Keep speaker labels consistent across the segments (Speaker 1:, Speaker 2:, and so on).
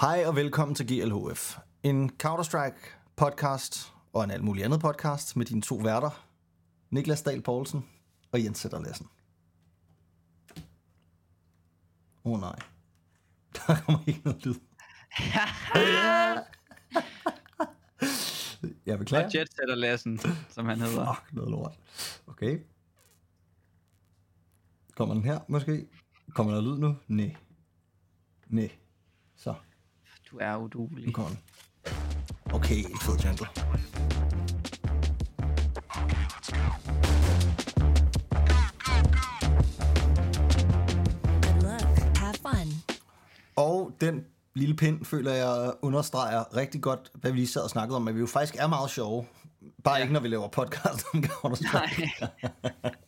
Speaker 1: Hej og velkommen til GLHF. En Counter-Strike podcast og en alt mulig andet podcast med dine to værter, Niklas Dahl Poulsen og Jens Sætter Lassen. Åh oh, nej. Der kommer ikke noget lyd. Jeg beklager.
Speaker 2: Og Jetsetter Lassen, som han hedder.
Speaker 1: Fuck, noget lort. Okay. Kommer den her, måske? Kommer der lyd nu? Nej. Nej. Så,
Speaker 2: Du er udulig.
Speaker 1: nu kommer den. Okay, en fed gentle.
Speaker 3: Good luck. Have fun.
Speaker 1: Og den lille pind føler jeg understreger rigtig godt, hvad vi lige sad og snakkede om, at vi jo faktisk er meget sjove. Bare ja.
Speaker 2: Ja.
Speaker 1: ikke, når vi laver podcast om Counter-Strike.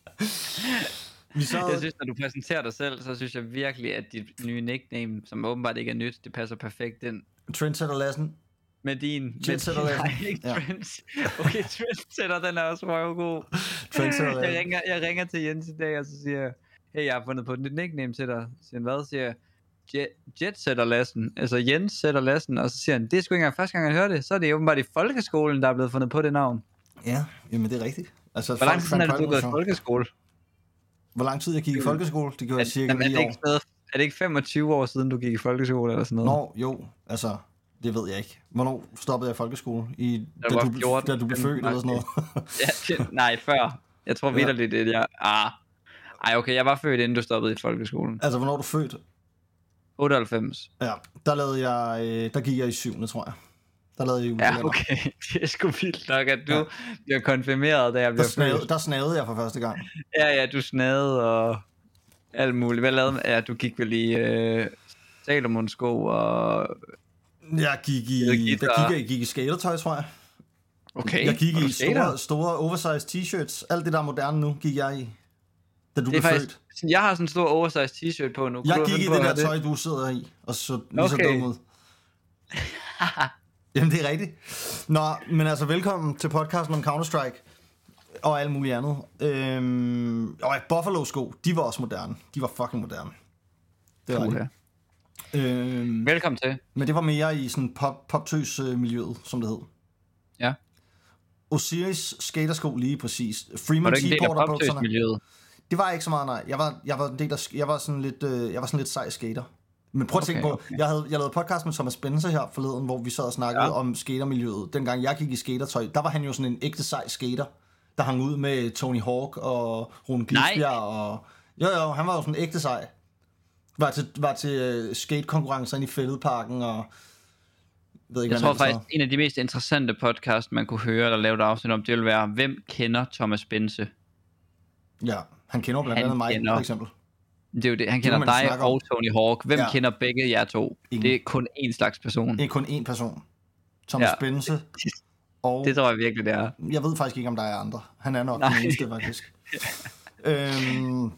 Speaker 1: Vi sad,
Speaker 2: jeg synes, når du præsenterer dig selv, så synes jeg virkelig, at dit nye nickname, som åbenbart ikke er nyt, det passer perfekt ind
Speaker 1: Trendsetter Lassen,
Speaker 2: med din... Med
Speaker 1: Lassen.
Speaker 2: nej, ikke
Speaker 1: Ja.
Speaker 2: Trends. Okay, Trendsetter, den er også røvgod.
Speaker 1: Trendsetter
Speaker 2: Jeg
Speaker 1: Lassen.
Speaker 2: ringer, jeg ringer til Jens i dag, og så siger jeg, hey, jeg har fundet på et nyt nickname til dig. Så siger han, hvad? Så siger jeg, Jet, Jetsetter Lassen, altså Jens sætter Lassen, og så siger han, det er sgu ikke engang første gang, jeg hører det, så er det åbenbart i folkeskolen, der er blevet fundet på det navn.
Speaker 1: Ja, jamen det er rigtigt. Altså,
Speaker 2: Hvor lang tid siden er det, du gået i folkeskole?
Speaker 1: Hvor lang tid jeg gik i folkeskole? Det gjorde jeg cirka
Speaker 2: Jamen, er,
Speaker 1: 9
Speaker 2: det
Speaker 1: år.
Speaker 2: ikke er det ikke 25 år siden, du gik i folkeskole eller sådan noget?
Speaker 1: Nå, jo, altså, det ved jeg ikke. Hvornår stoppede jeg i folkeskole? I, da,
Speaker 2: du var
Speaker 1: du,
Speaker 2: 14,
Speaker 1: da du blev
Speaker 2: 15,
Speaker 1: født eller sådan noget?
Speaker 2: Ja, det, nej, før. Jeg tror
Speaker 1: Ja.
Speaker 2: det er jeg... Ah. Ej, okay, jeg var født, inden du stoppede i folkeskolen.
Speaker 1: altså, hvornår er du født?
Speaker 2: 98.
Speaker 1: Ja, der lavede jeg, øh, der gik jeg i syvende, tror jeg. Der lavede jeg
Speaker 2: Ja, okay. Det er sgu vildt nok, at du
Speaker 1: Ja.
Speaker 2: bliver konfirmeret, da jeg
Speaker 1: Der,
Speaker 2: bliver
Speaker 1: snavede,
Speaker 2: født.
Speaker 1: der snavede jeg for første gang.
Speaker 2: Ja, ja, du snade og alt muligt. Hvad lavede Ja, du gik vel i øh, Salomon-sko og...
Speaker 1: Jeg gik i,
Speaker 2: Jeg gik
Speaker 1: der
Speaker 2: der-
Speaker 1: gik jeg, gik i skatertøj, tror jeg.
Speaker 2: Okay,
Speaker 1: jeg gik i store, store oversized t-shirts. Alt det, der er moderne nu, gik jeg i. Da du
Speaker 2: Det
Speaker 1: blev
Speaker 2: er faktisk...
Speaker 1: født.
Speaker 2: Jeg har sådan en stor oversized t-shirt på nu. Kunne
Speaker 1: Jeg gik i det der tøj, du sidder i, og så lige så
Speaker 2: Okay.
Speaker 1: dum ud. Jamen, det er rigtigt. Nå, men altså, velkommen til podcasten om Counter-Strike og alt muligt andet. Øhm, og Buffalo-sko, de var også moderne. De var fucking moderne. Det var
Speaker 2: Puha.
Speaker 1: de. Øhm,
Speaker 2: Velkommen til.
Speaker 1: men det var mere i sådan pop, poptøs-miljøet, som det hed.
Speaker 2: Ja.
Speaker 1: Osiris skatersko lige præcis.
Speaker 2: Var
Speaker 1: Freeman T-Porter bukserne. Det var ikke så meget, nej. Jeg var, jeg var en del af, jeg var sådan lidt, øh, jeg var sådan lidt sej skater. Men prøv at tænke
Speaker 2: Okay,
Speaker 1: på, jeg, havde, jeg lavede podcast med Thomas Spencer her forleden, hvor vi sad og snakkede ja. Om skatermiljøet. Dengang jeg gik i skatertøj, der var han jo sådan en ægte sej skater, der hang ud med Tony Hawk og Rune Glifbjerg. Og, jo, jo, han var jo sådan en ægte sej. Var til, var til uh, skatekonkurrencer i fældeparken og... Ved ikke,
Speaker 2: Jeg tror faktisk, en af de mest interessante podcast, man kunne høre eller lave et afsnit om, det ville være, hvem kender Thomas Bense?
Speaker 1: Ja, han kender blandt andet mig,
Speaker 2: kender-
Speaker 1: for eksempel.
Speaker 2: Det er jo det. Han kender dig
Speaker 1: snakke om.
Speaker 2: og Tony Hawk. Hvem
Speaker 1: Ja.
Speaker 2: kender begge jer to?
Speaker 1: Ingen.
Speaker 2: Det er kun én slags person.
Speaker 1: Det er kun én person. Thomas ja. Spencer. Og
Speaker 2: Det tror jeg virkelig, det er.
Speaker 1: Jeg ved faktisk ikke, om der er andre. Han er nok
Speaker 2: Nej.
Speaker 1: den eneste, faktisk. øhm,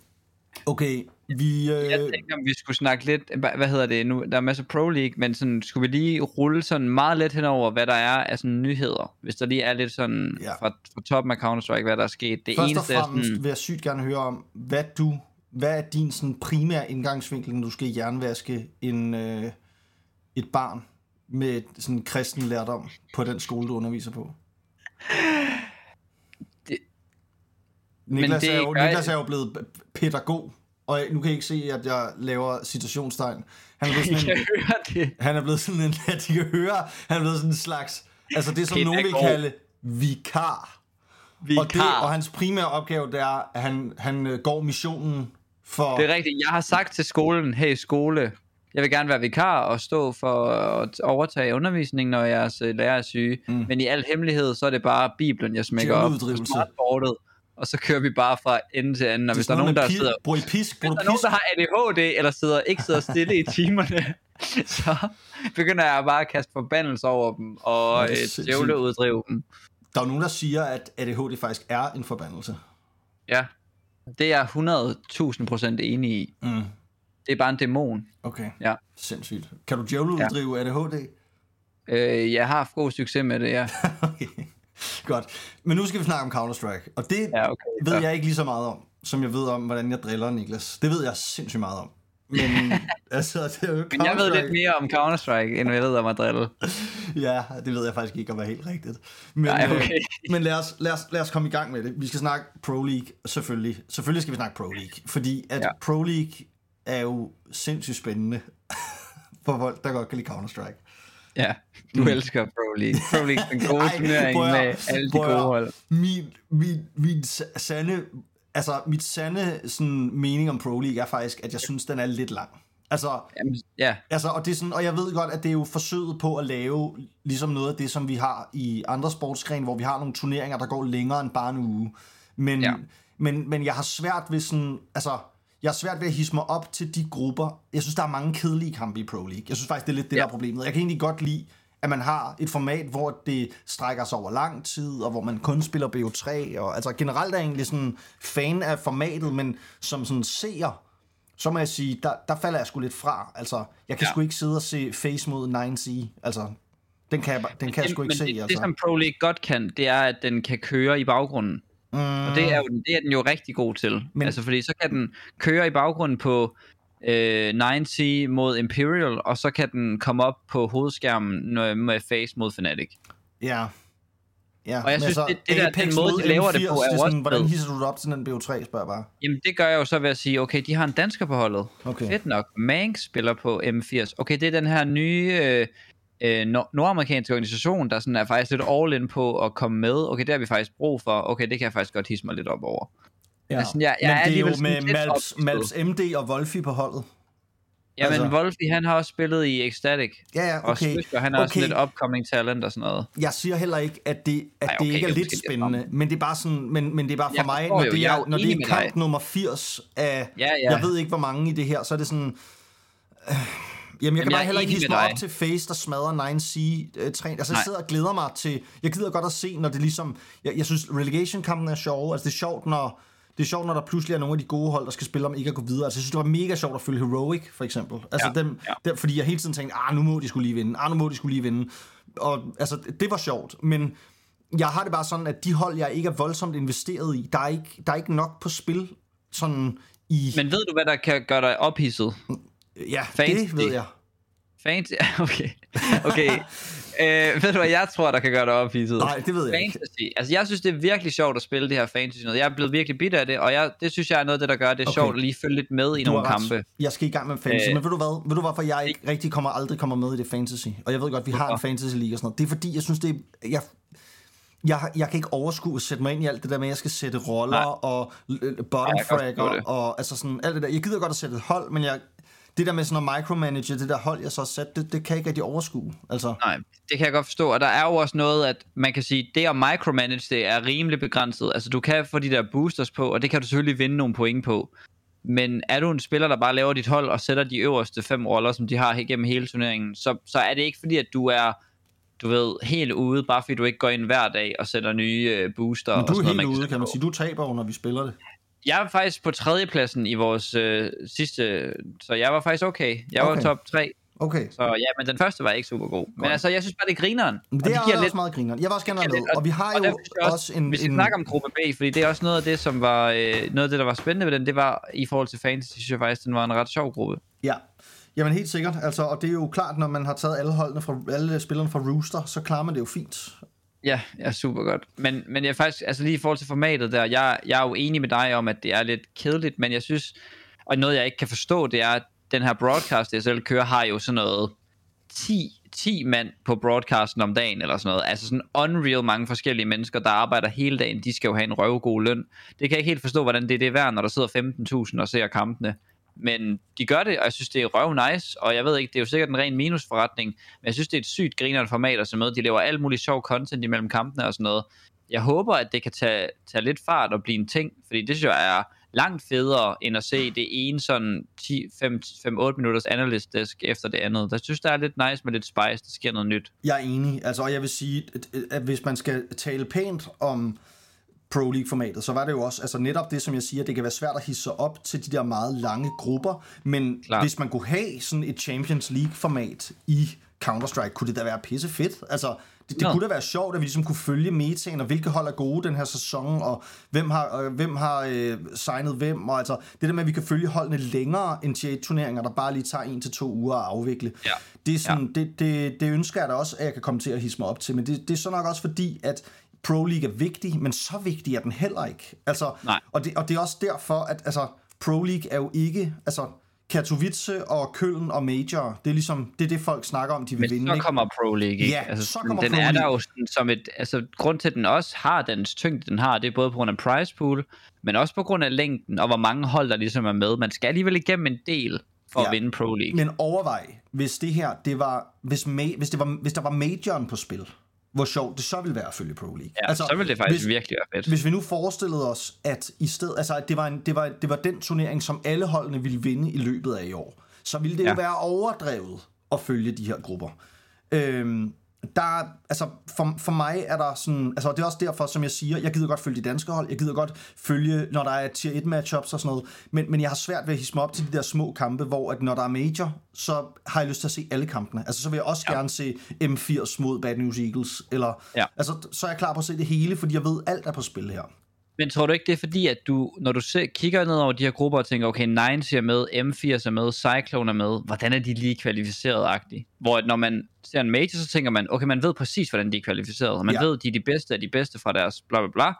Speaker 1: okay, vi...
Speaker 2: Jeg
Speaker 1: Øh,
Speaker 2: tænker, om vi skulle snakke lidt, hva- hvad hedder det nu, der er masser af Pro League, men sådan, skulle vi lige rulle sådan meget let henover, hvad der er af sådan nyheder, hvis der lige er lidt sådan
Speaker 1: Ja.
Speaker 2: fra, fra toppen af Counter-Strike, hvad der er sket. Det
Speaker 1: først og
Speaker 2: eneste er
Speaker 1: fremmest
Speaker 2: sådan,
Speaker 1: vil jeg sygt gerne høre om, hvad du... Hvad er din sådan, primære indgangsvinkel, når du skal jernvaske en, øh, et barn med sådan en kristen lærdom på den skole, du underviser på?
Speaker 2: Det-
Speaker 1: Niklas,
Speaker 2: det
Speaker 1: er jo,
Speaker 2: gør-
Speaker 1: Niklas er jo blevet pædagog, og nu kan I ikke se, at jeg laver citationstegn. Han er blevet sådan en,
Speaker 2: det.
Speaker 1: Han er blevet sådan en, at de kan høre, han er blevet sådan en slags, altså det som nogen vil kalde vikar.
Speaker 2: Vi
Speaker 1: Og, det, og hans primære opgave, det er, at han, han øh, går missionen for...
Speaker 2: Det er rigtigt. Jeg har sagt til skolen, hey skole, jeg vil gerne være vikar og stå for at overtage undervisningen, når jeres øh, lærer er syge.
Speaker 1: Mm.
Speaker 2: Men i al hemmelighed, så er det bare Bibelen, jeg smækker op på smartboardet, og så kører vi bare fra ende til anden. Og hvis der er nogen, der sidder,
Speaker 1: Bruger I pisk?
Speaker 2: hvis
Speaker 1: Bruger
Speaker 2: der
Speaker 1: du
Speaker 2: er nogen, der har ADHD, eller sidder, ikke sidder stille i timerne, så begynder jeg bare at kaste forbandelse over dem, og
Speaker 1: er
Speaker 2: øh, djævleuddrive dem.
Speaker 1: Der er nogen, der siger, at ADHD faktisk er en forbandelse.
Speaker 2: Ja, det er jeg 100.000 procent enig i.
Speaker 1: Mm.
Speaker 2: Det er bare en dæmon.
Speaker 1: Okay,
Speaker 2: Ja.
Speaker 1: sindssygt. Kan du djævleuddrive ja. ADHD?
Speaker 2: Øh, jeg har haft god succes med det, ja.
Speaker 1: okay, godt. Men nu skal vi snakke om Counter-Strike, og det
Speaker 2: Ja, okay.
Speaker 1: ved
Speaker 2: Ja.
Speaker 1: jeg ikke lige så meget om, som jeg ved om, hvordan jeg driller Niklas. Det ved jeg sindssygt meget om. Men altså, det er jo
Speaker 2: Men jeg ved lidt mere om Counter-Strike, end jeg ved om at drille.
Speaker 1: Ja, det ved jeg faktisk ikke om er helt rigtigt. Men,
Speaker 2: Nej, okay.
Speaker 1: øh, men lad, os, lad, os, lad os komme i gang med det. Vi skal snakke Pro League, selvfølgelig. Selvfølgelig skal vi snakke Pro League, fordi at
Speaker 2: Ja.
Speaker 1: Pro League er jo sindssygt spændende for folk, der godt kan lide Counter-Strike.
Speaker 2: Ja, du elsker Pro League. Pro League er en god
Speaker 1: Mm. Ej,
Speaker 2: turnering med alle de gode hold.
Speaker 1: Min, min, min sa- sande, altså mit sande sådan, mening om Pro League er faktisk, at jeg synes, den er lidt lang. Altså,
Speaker 2: Jamen, ja,
Speaker 1: Altså, og, det er sådan, og jeg ved godt, at det er jo forsøget på at lave ligesom noget af det, som vi har i andre sportsgrene, hvor vi har nogle turneringer, der går længere end bare en uge. Men,
Speaker 2: Ja.
Speaker 1: men, men jeg har svært ved sådan, altså, jeg har svært ved at hisse mig op til de grupper. Jeg synes, der er mange kedelige kampe i Pro League. Jeg synes faktisk, det er lidt det,
Speaker 2: Ja.
Speaker 1: der er problemet. Jeg kan egentlig godt lide, at man har et format, hvor det strækker sig over lang tid, og hvor man kun spiller BO3. Og, altså generelt er jeg egentlig sådan fan af formatet, men som sådan seer, så må jeg sige, der, der falder jeg sgu lidt fra. Altså, jeg kan
Speaker 2: Ja.
Speaker 1: sgu ikke sidde og se Face mod 9C. Altså, den kan jeg, den kan jeg sgu ikke se.
Speaker 2: det,
Speaker 1: altså.
Speaker 2: det, som Pro League godt kan, det er, at den kan køre i baggrunden.
Speaker 1: mm,
Speaker 2: Og det er, jo, det er den jo rigtig god til. Men- altså, fordi så kan den køre i baggrunden på øh, 9C mod Imperial, og så kan den komme op på hovedskærmen når- med Face mod Fnatic.
Speaker 1: Ja. Ja,
Speaker 2: Og jeg
Speaker 1: men
Speaker 2: synes, det- det der- den måde, de laver det
Speaker 1: M80,
Speaker 2: på, er
Speaker 1: det
Speaker 2: jo
Speaker 1: sådan, Hvordan hisser du det op til den BO3, spørger bare.
Speaker 2: Jamen, det gør jeg jo så ved at sige, okay, de har en dansker på holdet.
Speaker 1: Okay.
Speaker 2: Fedt nok. Mank spiller på M80. Okay, det er den her nye øh, øh, nord- nordamerikanske organisation, der sådan er faktisk lidt all in på at komme med. Okay, det har vi faktisk brug for. Okay, det kan jeg faktisk godt hisse mig lidt op over.
Speaker 1: Ja.
Speaker 2: Men sådan, jeg- jeg er
Speaker 1: men det er jo med Malps. Malps MD og Wolfie på holdet.
Speaker 2: Ja, men
Speaker 1: Altså-
Speaker 2: Wolfie, han har også spillet i Ecstatic.
Speaker 1: Ja, ja,
Speaker 2: Og
Speaker 1: okay.
Speaker 2: Slysker, han er også
Speaker 1: okay.
Speaker 2: lidt upcoming talent og sådan noget.
Speaker 1: Jeg siger heller ikke, at det, at
Speaker 2: Ej,
Speaker 1: det
Speaker 2: okay,
Speaker 1: ikke er
Speaker 2: det er
Speaker 1: lidt
Speaker 2: lidt
Speaker 1: spændende, men det er bare sådan, men, men det er bare for
Speaker 2: Jeg
Speaker 1: mig, når
Speaker 2: jo,
Speaker 1: det
Speaker 2: jeg er
Speaker 1: er, når det er kamp
Speaker 2: dig.
Speaker 1: nummer 80 af,
Speaker 2: Ja, ja.
Speaker 1: jeg ved ikke, hvor mange i det her, så er det sådan, øh, jamen jeg kan
Speaker 2: jeg
Speaker 1: bare
Speaker 2: er
Speaker 1: heller ikke hisse mig op til Face, der smadrer 9C-træn. Altså jeg
Speaker 2: Nej.
Speaker 1: sidder og glæder mig til, jeg gider godt at se, når det ligesom, jeg, jeg synes relegation-kampen er sjov, altså det er sjovt, når, det er sjovt, når der pludselig er nogle af de gode hold, der skal spille om ikke at gå videre. Altså, jeg synes, det var mega sjovt at følge Heroic, for eksempel. Altså,
Speaker 2: Ja,
Speaker 1: dem,
Speaker 2: ja.
Speaker 1: Der, fordi jeg hele tiden tænkte, ah, nu må de skulle lige vinde, ah, nu må de skulle lige vinde. Og altså, det var sjovt, men jeg har det bare sådan, at de hold, jeg ikke er voldsomt investeret i, der er ikke, der er ikke nok på spil, sådan i...
Speaker 2: Men ved du, hvad der kan gøre dig ophidset?
Speaker 1: ja,
Speaker 2: fancy.
Speaker 1: det ved jeg.
Speaker 2: Fancy? Okay. Okay. øh, ved du, hvad jeg tror, der kan gøre dig ophidset?
Speaker 1: Nej, det ved jeg ikke.
Speaker 2: Fantasy. Altså, jeg synes, det er virkelig sjovt at spille det her fantasy noget. Jeg er blevet virkelig bitter af det, og jeg, det synes jeg er noget af det, der gør det
Speaker 1: Okay.
Speaker 2: sjovt at lige følge lidt med i
Speaker 1: Du
Speaker 2: nogle
Speaker 1: ret.
Speaker 2: kampe.
Speaker 1: Jeg skal i gang med fantasy,
Speaker 2: Øh,
Speaker 1: men ved du hvad? Ved du hvorfor jeg ikke rigtig kommer, aldrig kommer med i det fantasy? Og jeg ved godt, vi har en fantasy league og sådan noget. Det er fordi, jeg synes, det er... Jeg, jeg, jeg kan ikke overskue at sætte mig ind i alt det der med, at jeg skal sætte roller
Speaker 2: Nej.
Speaker 1: og bottom
Speaker 2: forstå det.
Speaker 1: og altså sådan alt det der. Jeg gider godt at sætte et hold, men jeg, det der med sådan at micromanage det der hold, jeg så har sat, det, det kan jeg ikke rigtig overskue. Altså,
Speaker 2: Nej, det kan jeg godt forstå. Og der er jo også noget, at man kan sige, det at micromanage det er rimelig begrænset. Altså, du kan få de der boosters på, og det kan du selvfølgelig vinde nogle point på. Men er du en spiller, der bare laver dit hold og sætter de øverste fem roller, som de har gennem hele turneringen, så, så er det ikke fordi, at du er du ved, helt ude, bare fordi du ikke går ind hver dag og sætter nye øh, booster.
Speaker 1: men
Speaker 2: og
Speaker 1: du er
Speaker 2: sådan noget,
Speaker 1: helt
Speaker 2: man
Speaker 1: ude, kan man sige. Du taber jo, når vi spiller det.
Speaker 2: Jeg er faktisk på tredjepladsen i vores øh, sidste, så jeg var faktisk okay. Jeg
Speaker 1: Okay.
Speaker 2: var top 3,
Speaker 1: Okay.
Speaker 2: så ja, men den første var ikke super god. Men altså, jeg synes bare, det er grineren.
Speaker 1: Men
Speaker 2: Og
Speaker 1: det, er
Speaker 2: giver
Speaker 1: også
Speaker 2: lidt,
Speaker 1: meget grineren. Jeg vil også gerne med. Og vi har
Speaker 2: og
Speaker 1: jo
Speaker 2: jeg
Speaker 1: også en...
Speaker 2: Vi skal
Speaker 1: en
Speaker 2: snakke om gruppe B, fordi det er også noget af det, som var øh, noget af det, der var spændende ved den. Det var i forhold til fantasy, synes jeg faktisk, den var en ret sjov gruppe.
Speaker 1: Ja, jamen helt sikkert. Altså, og det er jo klart, når man har taget alle holdene fra, alle spillerne fra Rooster, så klarer man det jo fint.
Speaker 2: Ja, ja, super godt. Men, men jeg faktisk, altså lige i forhold til formatet der, jeg, jeg er jo enig med dig om, at det er lidt kedeligt, men jeg synes, og noget jeg ikke kan forstå, det er, at den her broadcast, jeg selv kører, har jo sådan noget 10, 10 mand på broadcasten om dagen, eller sådan noget. Altså sådan unreal mange forskellige mennesker, der arbejder hele dagen, de skal jo have en røvgod løn. Det kan jeg ikke helt forstå, hvordan det er det værd, når der sidder 15.000 og ser kampene. Men de gør det, og jeg synes, det er røv nice, og jeg ved ikke, det er jo sikkert en ren minusforretning, men jeg synes, det er et sygt grinerende format at se med. De laver alt muligt sjov content imellem kampene og sådan noget. Jeg håber, at det kan tage, tage lidt fart og blive en ting, fordi det synes jeg er langt federe, end at se det ene sådan 5-8 minutters analyst desk efter det andet. Der synes, der er lidt nice med lidt spice, der sker noget nyt.
Speaker 1: Jeg er enig. Altså, og jeg vil sige, at, at hvis man skal tale pænt om Pro League-formatet, så var det jo også altså netop det, som jeg siger, det kan være svært at hisse op til de der meget lange grupper, men
Speaker 2: Klart.
Speaker 1: hvis man kunne have sådan et Champions League-format i Counter-Strike, kunne det da være pisse fedt. Altså, det, det kunne da være sjovt, at vi ligesom kunne følge metaen, og hvilke hold er gode den her sæson, og hvem har, øh, hvem har øh, signet hvem, og altså det der med, at vi kan følge holdene længere end T1-turneringer, der bare lige tager en til to uger at afvikle.
Speaker 2: Ja.
Speaker 1: Det, er sådan, ja. det, det, det ønsker jeg da også, at jeg kan komme til at hisse mig op til, men det, det er så nok også fordi, at Pro League er vigtig, men så vigtig er den heller ikke. Altså,
Speaker 2: Nej.
Speaker 1: Og, det, og det er også derfor, at altså, Pro League er jo ikke... Altså, Katowice og Køln og Major, det er ligesom, det er det folk snakker om, de vil
Speaker 2: Men
Speaker 1: vinde.
Speaker 2: så
Speaker 1: ikke?
Speaker 2: kommer Pro League, ikke?
Speaker 1: Ja,
Speaker 2: altså,
Speaker 1: så kommer
Speaker 2: den
Speaker 1: Pro
Speaker 2: er der
Speaker 1: League.
Speaker 2: jo sådan, som et, altså grund til, at den også har den tyngde, den har, det er både på grund af prize pool, men også på grund af længden, og hvor mange hold, der ligesom er med. Man skal alligevel igennem en del for ja.
Speaker 1: Ja.
Speaker 2: at vinde Pro League.
Speaker 1: Men overvej, hvis det her, det var, hvis, ma- hvis, det var, hvis der var majoren på spil, hvor sjovt det så ville være at følge Pro League.
Speaker 2: Ja, altså, så vil det faktisk
Speaker 1: hvis,
Speaker 2: virkelig være fedt.
Speaker 1: Hvis vi nu forestillede os, at i stedet, altså, at det, var en, det, var, det var den turnering, som alle holdene ville vinde i løbet af i år, så ville det. Ja. jo være overdrevet at følge de her grupper. Øhm, der, altså for, for mig er der sådan, altså det er også derfor, som jeg siger, jeg gider godt følge de danske hold, jeg gider godt følge, når der er tier 1 matchups og sådan noget, men, men jeg har svært ved at hisse mig op til de der små kampe, hvor at når der er major, så har jeg lyst til at se alle kampene. Altså så vil jeg også ja. gerne se M80 mod Bad News Eagles, eller,
Speaker 2: Ja.
Speaker 1: altså så er jeg klar på at se det hele, fordi jeg ved, alt er på spil her.
Speaker 2: Men tror du ikke, det er fordi, at du, når du ser, kigger ned over de her grupper og tænker, okay, Nines er med, M80 er med, Cyclone er med, hvordan er de lige kvalificeret-agtige? Hvor at når man ser en major, så tænker man, okay, man ved præcis, hvordan de er kvalificeret. Man
Speaker 1: Ja.
Speaker 2: ved, de er de bedste af de bedste fra deres bla bla bla.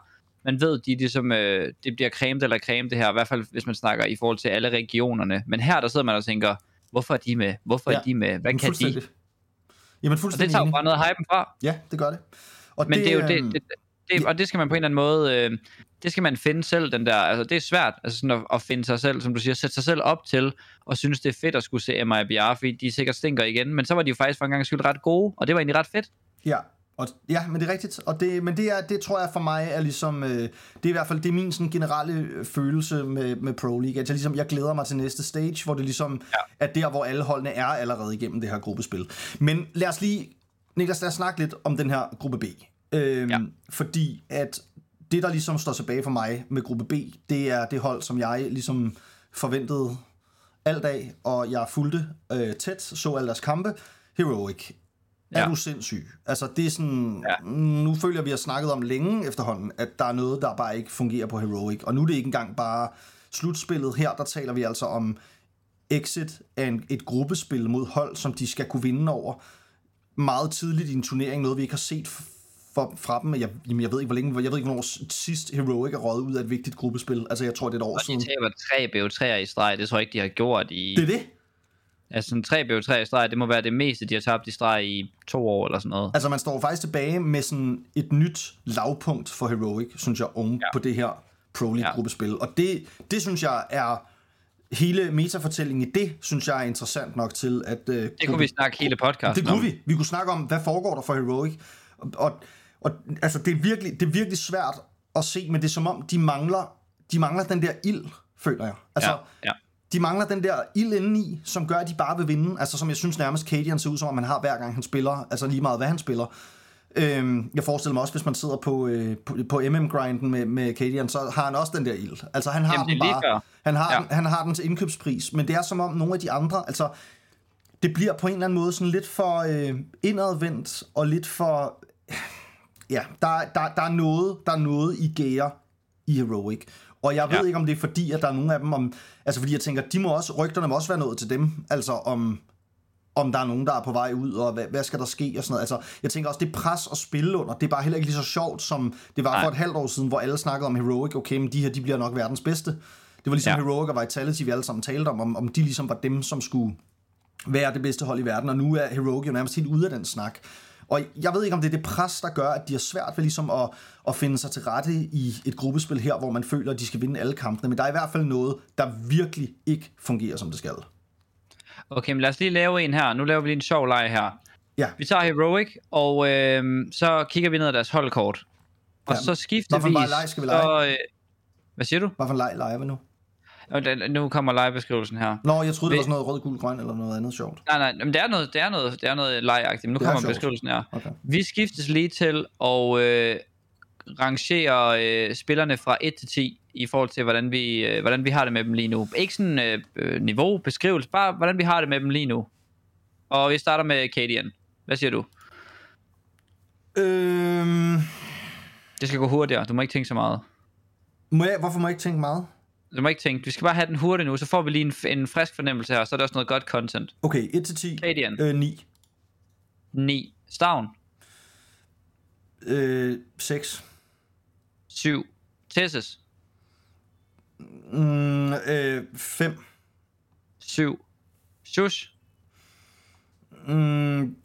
Speaker 2: Man ved, de er ligesom, øh, det bliver cremet eller creme det her, i hvert fald hvis man snakker i forhold til alle regionerne. Men her, der sidder man og tænker, hvorfor er de med? Hvorfor
Speaker 1: Ja.
Speaker 2: er de med? Hvad kan de?
Speaker 1: Fuldstændig. Jamen
Speaker 2: Og det
Speaker 1: fuldstændig
Speaker 2: tager jo bare noget af hypen fra.
Speaker 1: Ja, det gør det. Og
Speaker 2: Men det, det er jo det,
Speaker 1: øhm,
Speaker 2: det, det, og det skal man på en eller anden måde, øh, det skal man finde selv, den der, altså det er svært, altså sådan at, at finde sig selv, som du siger, sætte sig selv op til, og synes det er fedt at skulle se MIBR, fordi de sikkert stinker igen, men så var de jo faktisk for en gang skyld ret gode, og det var egentlig ret fedt.
Speaker 1: Ja, og, ja, men det er rigtigt. Og det, men det, er, det tror jeg for mig er ligesom, øh, det er i hvert fald det er min sådan, generelle øh, følelse med, med Pro League. At jeg, ligesom, jeg glæder mig til næste stage, hvor det ligesom ja. er der, hvor alle holdene er allerede igennem det her gruppespil. Men lad os lige, Niklas, lad os snakke lidt om den her gruppe B. Øhm, ja. Fordi at det, der ligesom står tilbage for mig med gruppe B, det er det hold, som jeg ligesom forventede alt af, og jeg fulgte øh, tæt, så alle deres kampe. Heroic. Er
Speaker 2: Ja.
Speaker 1: du sindssyg? Altså, det er sådan...
Speaker 2: Ja.
Speaker 1: Nu føler jeg, at vi har snakket om længe efterhånden, at der er noget, der bare ikke fungerer på Heroic. Og nu er det ikke engang bare slutspillet. Her, der taler vi altså om exit af en, et gruppespil mod hold, som de skal kunne vinde over meget tidligt i en turnering. Noget, vi ikke har set for, fra dem. Jeg, jamen, jeg ved ikke, hvor længe, jeg ved ikke, hvornår sidst Heroic er røget ud af et vigtigt gruppespil. Altså, jeg tror, det er et år
Speaker 2: Og
Speaker 1: siden.
Speaker 2: de taber tre BO3'er i streg, det tror jeg ikke, de har gjort i...
Speaker 1: Det er det.
Speaker 2: Altså sådan tre BO3'er i streg, det må være det meste, de har tabt i streg i to år eller sådan noget.
Speaker 1: Altså, man står faktisk tilbage med sådan et nyt lavpunkt for Heroic, synes jeg, oven ja.
Speaker 2: Ja.
Speaker 1: på det her Pro League-gruppespil. Og det, det synes jeg er... Hele metafortællingen i det, synes jeg er interessant nok til, at... Uh,
Speaker 2: Det kunne vi snakke hele podcasten
Speaker 1: Det kunne
Speaker 2: om.
Speaker 1: vi. Vi kunne snakke om, hvad foregår der for Heroic. Og, og, og altså, det er, virkelig, det er virkelig svært at se, men det er som om, de mangler, de mangler den der ild, føler jeg. Altså,
Speaker 2: Ja, ja.
Speaker 1: de mangler den der ild indeni, som gør, at de bare vil vinde. Altså, som jeg synes nærmest, Cadian ser ud som om, han har hver gang han spiller. Altså, lige meget hvad han spiller. Øhm, jeg forestiller mig også, hvis man sidder på, øh, på, på MM-grinden med, med Cadian, så har han også den der ild. Altså, han har
Speaker 2: Jamen,
Speaker 1: den bare. Han har,
Speaker 2: Ja.
Speaker 1: den, han har den til indkøbspris. Men det er som om nogle af de andre, altså, det bliver på en eller anden måde sådan lidt for øh, indadvendt, og lidt for... Ja, der, der, der, er noget, der er noget i gære i Heroic. Og jeg ved
Speaker 2: Ja.
Speaker 1: ikke, om det er fordi, at der er nogle af dem, om, altså fordi jeg tænker, de må også, rygterne må også være nået til dem, altså om, om der er nogen, der er på vej ud, og hvad, hvad skal der ske, og sådan noget. Altså, jeg tænker også, det pres at spille under, det er bare heller ikke lige så sjovt, som det var
Speaker 2: Nej.
Speaker 1: for et halvt år siden, hvor alle snakkede om Heroic, okay, men de her, de bliver nok verdens bedste. Det var ligesom ja.
Speaker 2: Ja.
Speaker 1: Heroic og Vitality, vi alle sammen talte om, om, om de ligesom var dem, som skulle være det bedste hold i verden, og nu er Heroic jo nærmest helt ude af den snak. Og jeg ved ikke, om det er det pres, der gør, at de har svært ved ligesom at, at finde sig til rette i et gruppespil her, hvor man føler, at de skal vinde alle kampene. Men der er i hvert fald noget, der virkelig ikke fungerer, som det skal.
Speaker 2: Okay, men lad os lige lave en her. Nu laver vi lige en sjov leg her.
Speaker 1: Ja,
Speaker 2: Vi tager Heroic, og øh, så kigger vi ned ad deres holdkort. Og
Speaker 1: Ja.
Speaker 2: så skifter vi...
Speaker 1: bare leg skal vi
Speaker 2: så, øh, hvad siger du?
Speaker 1: hvad for en leg leger vi nu?
Speaker 2: Og den- Nu kommer live-beskrivelsen her.
Speaker 1: Nå, jeg troede, det var sådan noget rød, gul, grøn eller noget andet sjovt.
Speaker 2: Nej, nej, men det er noget, det er noget, det er noget legagtigt, men nu
Speaker 1: Det er
Speaker 2: kommer
Speaker 1: sjovt.
Speaker 2: beskrivelsen her.
Speaker 1: Okay.
Speaker 2: Vi skiftes lige til at øh, rangere øh, spillerne fra 1 til 10 i forhold til, hvordan vi, øh, hvordan vi har det med dem lige nu. Ikke sådan øh, øh, niveau, beskrivelse, bare hvordan vi har det med dem lige nu. Og vi starter med Kadian. Hvad siger du?
Speaker 1: Øhm,
Speaker 2: Det skal gå hurtigere. Du må ikke tænke så meget.
Speaker 1: må jeg, hvorfor må jeg ikke tænke meget?
Speaker 2: Du må ikke tænke. Vi skal bare have den hurtigt nu, så får vi lige en, en frisk fornemmelse her, og så er der også noget godt content.
Speaker 1: Okay, 1-10.
Speaker 2: Kadian.
Speaker 1: Øh, 9.
Speaker 2: 9. Stavn.
Speaker 1: Øh, 6.
Speaker 2: 7. Tesses.
Speaker 1: Mm, øh, 5.
Speaker 2: 7. Shush.
Speaker 1: Mm,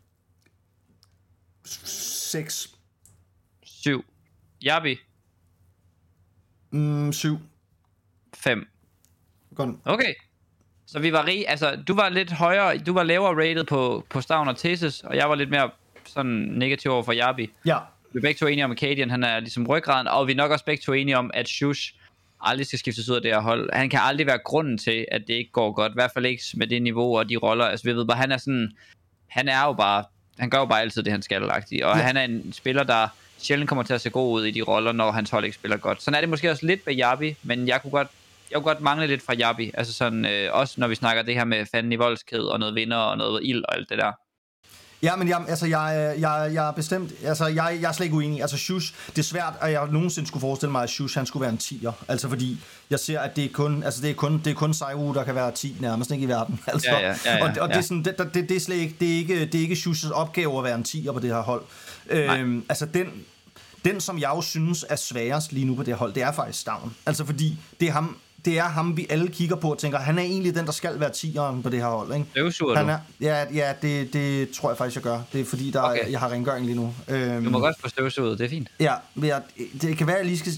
Speaker 1: 6.
Speaker 2: 7. Yabi.
Speaker 1: Mm, 7.
Speaker 2: 5.
Speaker 1: Godt.
Speaker 2: Okay. Så vi var rig, altså du var lidt højere, du var lavere rated på, på Stavn og Tesis, og jeg var lidt mere sådan negativ over for Yabi.
Speaker 1: Ja.
Speaker 2: Vi er begge to enige om, at Kadian, han er ligesom ryggraden, og vi er nok også begge to enige om, at Shush aldrig skal skiftes ud af det her hold. Han kan aldrig være grunden til, at det ikke går godt. I hvert fald ikke med det niveau og de roller. Altså vi ved bare, han er sådan, han er jo bare, han gør jo bare altid det, han skal lagt Og
Speaker 1: Ja.
Speaker 2: ja. han er en spiller, der sjældent kommer til at se god ud i de roller, når hans hold ikke spiller godt. Sådan er det måske også lidt med Yabi, men jeg kunne godt, jeg kunne godt mangle lidt fra Yabi. Altså sådan, øh, også når vi snakker det her med fanden i voldsked og noget vinder og noget ild og alt det der.
Speaker 1: Ja, men jeg, altså, jeg, jeg, jeg er bestemt, altså, jeg, jeg er slet ikke uenig. Altså, Shush, det er svært, at jeg nogensinde skulle forestille mig, at Shush, han skulle være en 10'er. Altså, fordi jeg ser, at det er kun, altså, det er kun, det er kun Saiwu, der kan være 10 nærmest, ikke i verden. Altså,
Speaker 2: Ja, ja, ja, ja,
Speaker 1: og, og det, er sådan, det, det, det, er slet ikke, det er ikke, det er ikke Shush's opgave at være en 10'er på det her hold. Øhm, altså, den, den, som jeg jo synes er sværest lige nu på det her hold, det er faktisk Stavn. Altså, fordi det er ham, det er ham, vi alle kigger på og tænker, han er egentlig den, der skal være 10'eren på det her hold, ikke?
Speaker 2: Støvsuger
Speaker 1: Han
Speaker 2: du?
Speaker 1: er, ja, ja det, det tror jeg faktisk, jeg gør. Det er fordi, der okay. Jeg har rengøring lige nu. Øhm,
Speaker 2: Du må godt få støvsuget, det er fint.
Speaker 1: Ja, men jeg, det kan være, jeg lige skal...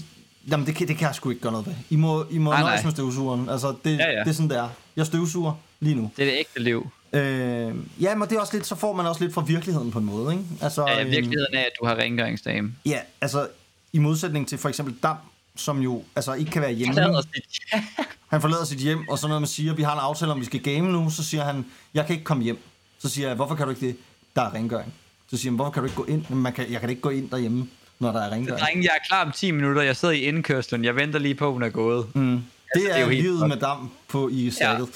Speaker 1: Jamen, det kan, det kan jeg sgu ikke gøre noget ved. I må, I må
Speaker 2: Nej,
Speaker 1: nøjes
Speaker 2: nej.
Speaker 1: med støvsugeren. Altså, det,
Speaker 2: Ja, ja.
Speaker 1: det er sådan, det er. Jeg støvsuger lige nu.
Speaker 2: Det er det ægte liv.
Speaker 1: Øh, ja, men det er også lidt, så får man også lidt fra virkeligheden på en måde, ikke? Altså,
Speaker 2: Ja,
Speaker 1: øhm,
Speaker 2: virkeligheden er, at du har rengøringsdame.
Speaker 1: Ja, altså, i modsætning til for eksempel Dam, som jo altså ikke kan være hjemme. Han forlader sit hjem, og så når man siger, vi har en aftale om, vi skal game nu, så siger han, jeg kan ikke komme hjem. Så siger jeg, hvorfor kan du ikke det? Der er rengøring. Så siger han, hvorfor kan du ikke gå ind? Man kan, jeg kan ikke gå ind derhjemme, når der er rengøring.
Speaker 2: Drenge, jeg er klar om 10 minutter. Jeg sidder i indkørslen. Jeg venter lige på, at hun er gået. Mm.
Speaker 1: Mm. Det er,
Speaker 2: det er jo
Speaker 1: livet
Speaker 2: godt.
Speaker 1: med Dam på i sættet.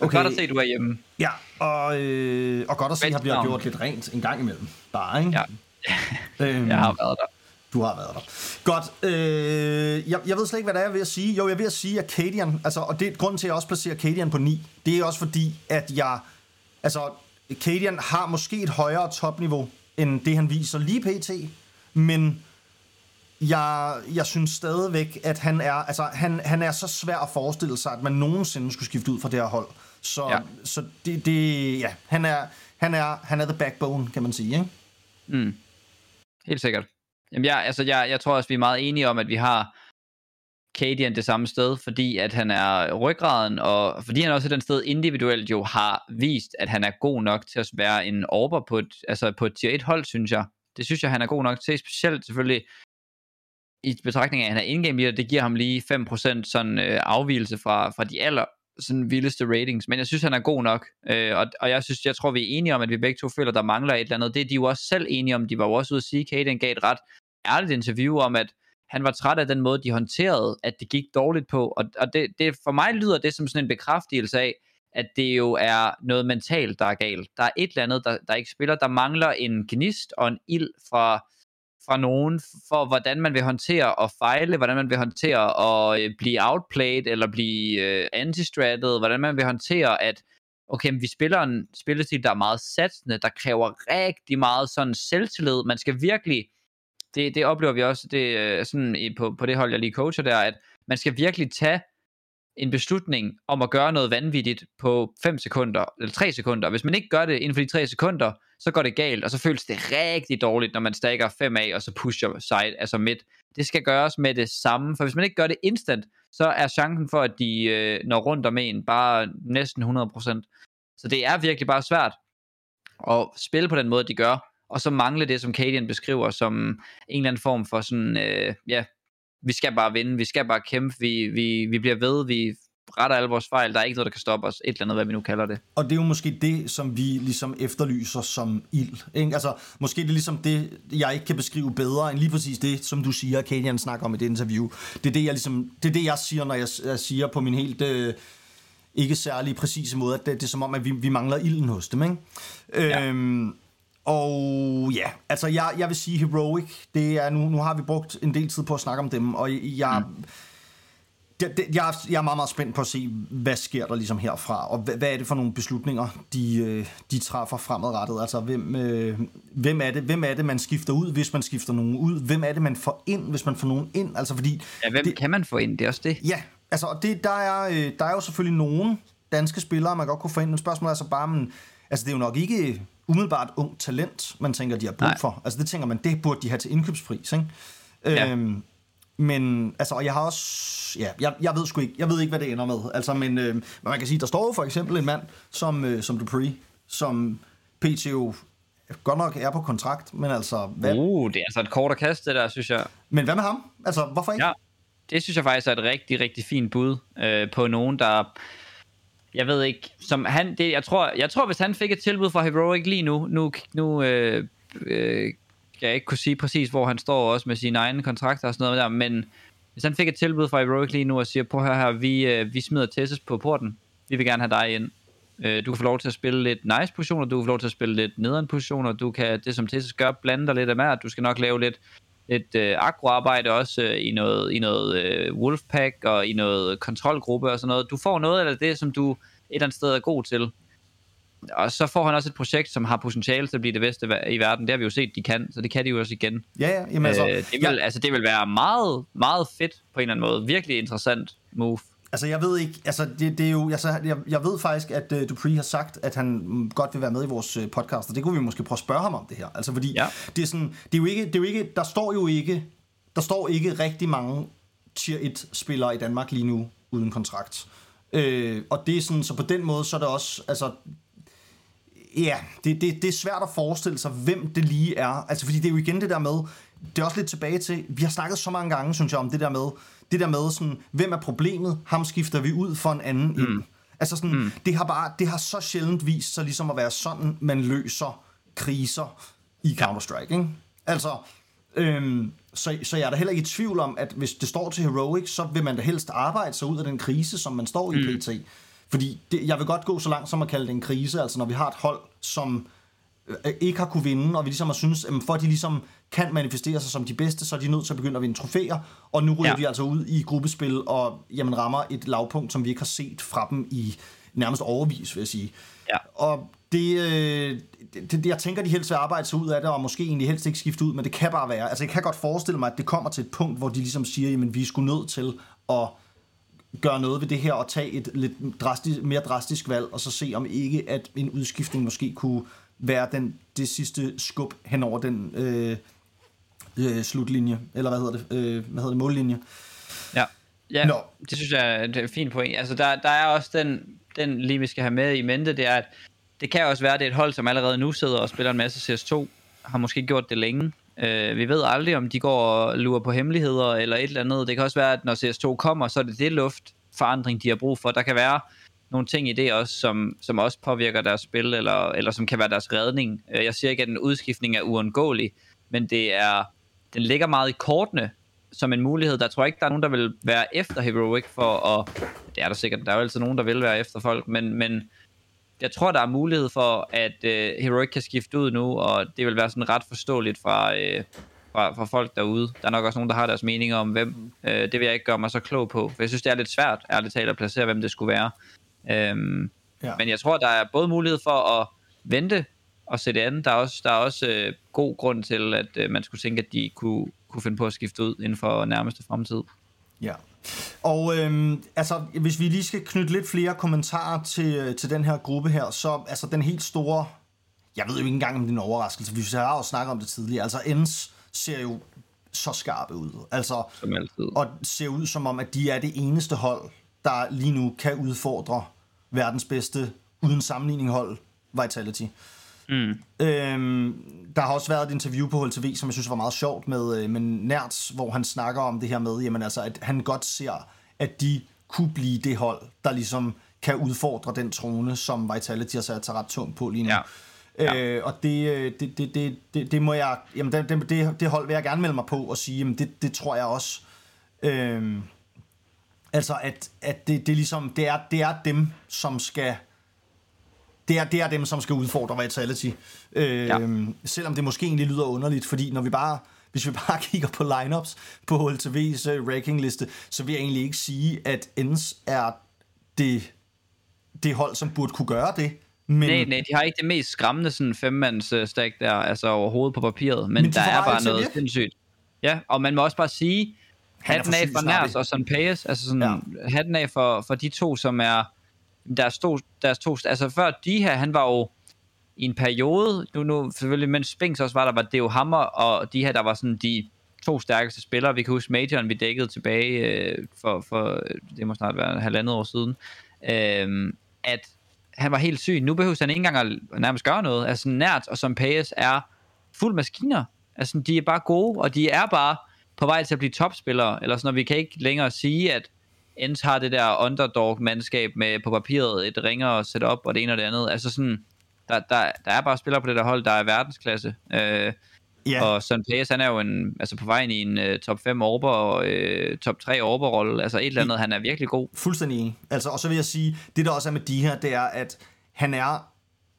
Speaker 2: Okay. Godt at se, at du er hjemme.
Speaker 1: Ja, og, øh, og godt at se, at jeg bliver gjort lidt rent en gang imellem. Bare, ikke?
Speaker 2: Ja.
Speaker 1: Øhm,
Speaker 2: Jeg har været der.
Speaker 1: Du har været der. Godt. Øh, jeg, jeg ved slet ikke, hvad det er, jeg vil sige. Jo, jeg vil sige, at Kadian, altså, og det er grunden til, at jeg også placerer Kadian på 9. Det er også fordi, at jeg, altså, Kadian har måske et højere topniveau, end det, han viser lige pt. Men jeg, jeg synes stadigvæk, at han er, altså, han, han er så svær at forestille sig, at man nogensinde skulle skifte ud fra det her hold. Så. Ja. så det, det, ja, han er, han er, han er the backbone, kan man sige, ikke?
Speaker 2: Mm. Helt sikkert. Jamen, jeg, altså, jeg, jeg tror også, vi er meget enige om, at vi har Kadian det samme sted, fordi at han er ryggraden, og fordi han også et den sted individuelt jo har vist, at han er god nok til at være en orber på et, altså på et tier 1 hold, synes jeg. Det synes jeg, han er god nok til, specielt selvfølgelig i betragtning af, at han er indgame leader, det giver ham lige 5% sådan øh, afvielse fra, fra de aller sådan vildeste ratings, men jeg synes, han er god nok, øh, og, og jeg synes, jeg tror, vi er enige om, at vi begge to føler, der mangler et eller andet. Det er de jo også selv enige om. De var jo også ude at sige, Kaden gav et ret ærligt interview om, at han var træt af den måde, de håndterede, at det gik dårligt på, og, og det, det, for mig lyder det som sådan en bekræftelse af, at det jo er noget mentalt, der er galt. Der er et eller andet, der, der ikke spiller. Der mangler en gnist og en ild fra, fra nogen for, hvordan man vil håndtere at fejle, hvordan man vil håndtere at øh, blive outplayed, eller blive øh, antistrattet, hvordan man vil håndtere, at okay, vi spiller en spillestil, der er meget satsende, der kræver rigtig meget sådan selvtillid. Man skal virkelig, det, det oplever vi også det, øh, sådan på, på det hold, jeg lige coacher der, at man skal virkelig tage en beslutning om at gøre noget vanvittigt på 5 sekunder, eller 3 sekunder. Hvis man ikke gør det inden for de 3 sekunder, så går det galt, og så føles det rigtig dårligt, når man stakker 5 af, og så pusher side, altså midt. Det skal gøres med det samme, for hvis man ikke gør det instant, så er chancen for, at de øh, når rundt om en bare næsten 100%. Så det er virkelig bare svært at spille på den måde, de gør, og så mangle det, som Kadian beskriver som en eller anden form for sådan, øh, ja, vi skal bare vinde, vi skal bare kæmpe, vi, vi, vi bliver ved, vi retter alle vores fejl, der er ikke noget, der kan stoppe os, et eller andet, hvad vi nu kalder det.
Speaker 1: Og det er jo måske det, som vi ligesom efterlyser som ild. Ikke? Altså, måske det er ligesom det, jeg ikke kan beskrive bedre, end lige præcis det, som du siger, Kanian snakker om i det interview. Det er det, jeg, ligesom, det, er det, jeg siger, når jeg, jeg siger på min helt... Øh, ikke særlig præcise måde. At det, det er som om, at vi, vi mangler ilden hos dem, ikke? Ja. Øhm, og ja, altså jeg, jeg vil sige Heroic, det er nu, nu har vi brugt en del tid på at snakke om dem, og jeg... Mm det, det, jeg, er, jeg er meget, meget spændt på at se, hvad sker der ligesom herfra, og hvad, hvad er det for nogle beslutninger, de, øh, de træffer fremadrettet? Altså, hvem, øh, hvem, er det, hvem er det, man skifter ud, hvis man skifter nogen ud? Hvem er det, man får ind, hvis man får nogen ind? Altså, fordi...
Speaker 2: Ja, hvem
Speaker 1: det,
Speaker 2: kan man få ind? Det er også det.
Speaker 1: Ja, altså, det, der, er, øh, der er jo selvfølgelig nogen danske spillere, man godt kunne få ind, men spørgsmålet er så bare, men, altså, det er jo nok ikke umiddelbart ung talent, man tænker, de har brug Nej. for. Altså, det tænker man, det burde de have til indkøbspris, ikke? Ja. Øhm, men altså, og jeg har også, ja, jeg, jeg ved sgu ikke, jeg ved ikke, hvad det ender med. Altså, men øh, man kan sige, der står for eksempel en mand som, øh, som Dupree, som PTO godt nok er på kontrakt, men altså...
Speaker 2: Hvad? Uh, det er altså et kort at kaste, det der, synes jeg.
Speaker 1: Men hvad med ham? Altså, hvorfor ikke?
Speaker 2: Ja, det synes jeg faktisk er et rigtig, rigtig fint bud øh, på nogen, der... Jeg ved ikke, som han, det, jeg tror, jeg tror, hvis han fik et tilbud fra Heroic lige nu, nu, nu øh, øh, skal jeg ikke kunne sige præcis, hvor han står også med sine egne kontrakter og sådan noget der, men hvis han fik et tilbud fra Heroic lige nu og siger, på her, her vi, øh, vi smider Tessus på porten, vi vil gerne have dig ind. Øh, du kan få lov til at spille lidt nice positioner, du kan få lov til at spille lidt nederen positioner, du kan, det som Tessus gør, blande dig lidt af mere, du skal nok lave lidt et øh, agroarbejde også øh, i noget, i noget øh, Wolfpack og i noget kontrolgruppe og sådan noget. Du får noget af det, som du et eller andet sted er god til og så får han også et projekt, som har potentiale til at blive det bedste i verden. Det har vi jo set, de kan, så det kan de jo også igen.
Speaker 1: Ja, ja. Jamen, altså, øh,
Speaker 2: det, vil, ja. altså, det vil være meget, meget fedt på en eller anden måde. Virkelig interessant move.
Speaker 1: Altså, jeg ved ikke, altså, det, det er jo, altså, jeg, jeg ved faktisk, at uh, Dupree har sagt, at han godt vil være med i vores uh, podcast, og det kunne vi måske prøve at spørge ham om det her. Altså, fordi ja. det er sådan, det er jo ikke, det er jo ikke, der står jo ikke, der står ikke rigtig mange tier 1 spillere i Danmark lige nu uden kontrakt. Øh, og det er sådan, så på den måde, så er det også, altså, ja, det, det, det er svært at forestille sig, hvem det lige er. Altså, fordi det er jo igen det der med, det er også lidt tilbage til, vi har snakket så mange gange, synes jeg, om det der med, det der med sådan, hvem er problemet, ham skifter vi ud for en anden mm. ind. Altså sådan, mm. det har bare, det har så sjældent vist sig ligesom at være sådan, man løser kriser i Counter-Strike, ikke? Altså, øhm, så, så jeg er da heller ikke i tvivl om, at hvis det står til Heroic, så vil man da helst arbejde sig ud af den krise, som man står i mm. pt. Fordi det, jeg vil godt gå så langt som at kalde det en krise, altså når vi har et hold, som øh, ikke har kunne vinde, og vi ligesom har synes, at for at de ligesom kan manifestere sig som de bedste, så er de nødt til at begynde at vinde trofæer, og nu ryger ja. de altså ud i gruppespil og jamen, rammer et lavpunkt, som vi ikke har set fra dem i nærmest overvis, vil jeg sige. Ja. Og det, øh, det, jeg tænker, de helst vil arbejde sig ud af det, og måske egentlig helst ikke skifte ud, men det kan bare være. Altså, jeg kan godt forestille mig, at det kommer til et punkt, hvor de ligesom siger, jamen, vi er sgu nødt til at gøre noget ved det her og tage et lidt drastisk, mere drastisk valg, og så se om ikke, at en udskiftning måske kunne være den, det sidste skub hen over den øh, øh, slutlinje, eller hvad hedder det, øh, hvad hedder det, mållinje.
Speaker 2: Ja, ja Nå. det synes jeg er et fint point. Altså der, der er også den, den lige vi skal have med i mente, det er, at det kan også være, at det er et hold, som allerede nu sidder og spiller en masse CS2, har måske gjort det længe, Øh, vi ved aldrig, om de går og lurer på hemmeligheder eller et eller andet. Det kan også være, at når CS2 kommer, så er det det luftforandring, de har brug for. Der kan være nogle ting i det også, som, som også påvirker deres spil, eller, eller som kan være deres redning. Øh, jeg siger ikke, at en udskiftning er uundgåelig, men det er, den ligger meget i kortene som en mulighed. Der tror jeg ikke, der er nogen, der vil være efter Heroic for at... Det er der sikkert, der er jo altid nogen, der vil være efter folk, men, men jeg tror, der er mulighed for, at øh, Heroic kan skifte ud nu, og det vil være sådan ret forståeligt fra, øh, fra, fra folk derude. Der er nok også nogen, der har deres meninger om, hvem. Øh, det vil jeg ikke gøre mig så klog på, for jeg synes, det er lidt svært, ærligt talt, at placere, hvem det skulle være. Øhm, ja. Men jeg tror, der er både mulighed for at vente og sætte andet. Der er også, der er også øh, god grund til, at øh, man skulle tænke, at de kunne, kunne finde på at skifte ud inden for nærmeste fremtid.
Speaker 1: Ja. Og øhm, altså, hvis vi lige skal knytte lidt flere kommentarer til, øh, til den her gruppe her, så altså den helt store, jeg ved jo ikke engang om det er en overraskelse, vi har jo snakket om det tidligere, altså Ens ser jo så skarpe ud. Altså,
Speaker 2: som altid.
Speaker 1: Og ser ud som om, at de er det eneste hold, der lige nu kan udfordre verdens bedste uden sammenligning hold Vitality. Mm. Øhm, der har også været et interview på HLTV, som jeg synes var meget sjovt med, øh, med Nerds, hvor han snakker om det her med, jamen altså, at han godt ser, at de kunne blive det hold, der ligesom kan udfordre den trone, som Vitality har sat sig ret tungt på lige nu. Ja. Ja. Øh, og det, det, det, det, det, det må jeg, jamen det, det, det hold vil jeg gerne melde mig på og sige, jamen det, det tror jeg også. Øh, Altså, at, at det, det, ligesom, det, er, det er dem, som skal... Det er, det er dem, som skal udfordre Vitality. Øh, ja. Selvom det måske egentlig lyder underligt, fordi når vi bare hvis vi bare kigger på lineups på HLTV's uh, rankingliste, så vil jeg egentlig ikke sige, at Ends er det, det hold, som burde kunne gøre det.
Speaker 2: Men... Nej, nej, de har ikke det mest skræmmende sådan femmands uh, stack der, altså overhovedet på papiret, men, men der er bare noget sindssygt. Ja, og man må også bare sige, hatten af for Nærs og sådan Payes, altså sådan ja. hatten af for, for de to, som er deres to, deres to, altså før de her, han var jo i en periode, nu, nu selvfølgelig, mens Spinks også var der, var det jo Hammer og de her, der var sådan de to stærkeste spillere. Vi kan huske Majoren, vi dækkede tilbage øh, for, for, det må snart være halvandet år siden, øh, at han var helt syg. Nu behøver han ikke engang at nærmest gøre noget. Altså Nært og som Payes er fuld maskiner. Altså de er bare gode, og de er bare på vej til at blive topspillere. Eller sådan, og vi kan ikke længere sige, at Ens har det der underdog-mandskab med på papiret et ringere setup og det ene og det andet. Altså sådan, der, der, der er bare spillere på det der hold, der er verdensklasse. Øh, Yeah. Og Søren Payas, han er jo en, altså på vej ind i en uh, top 5 orber og uh, top 3 orber rolle altså et eller andet, han er virkelig god.
Speaker 1: Fuldstændig enig. Altså, og så vil jeg sige, det der også er med de her, det er, at han er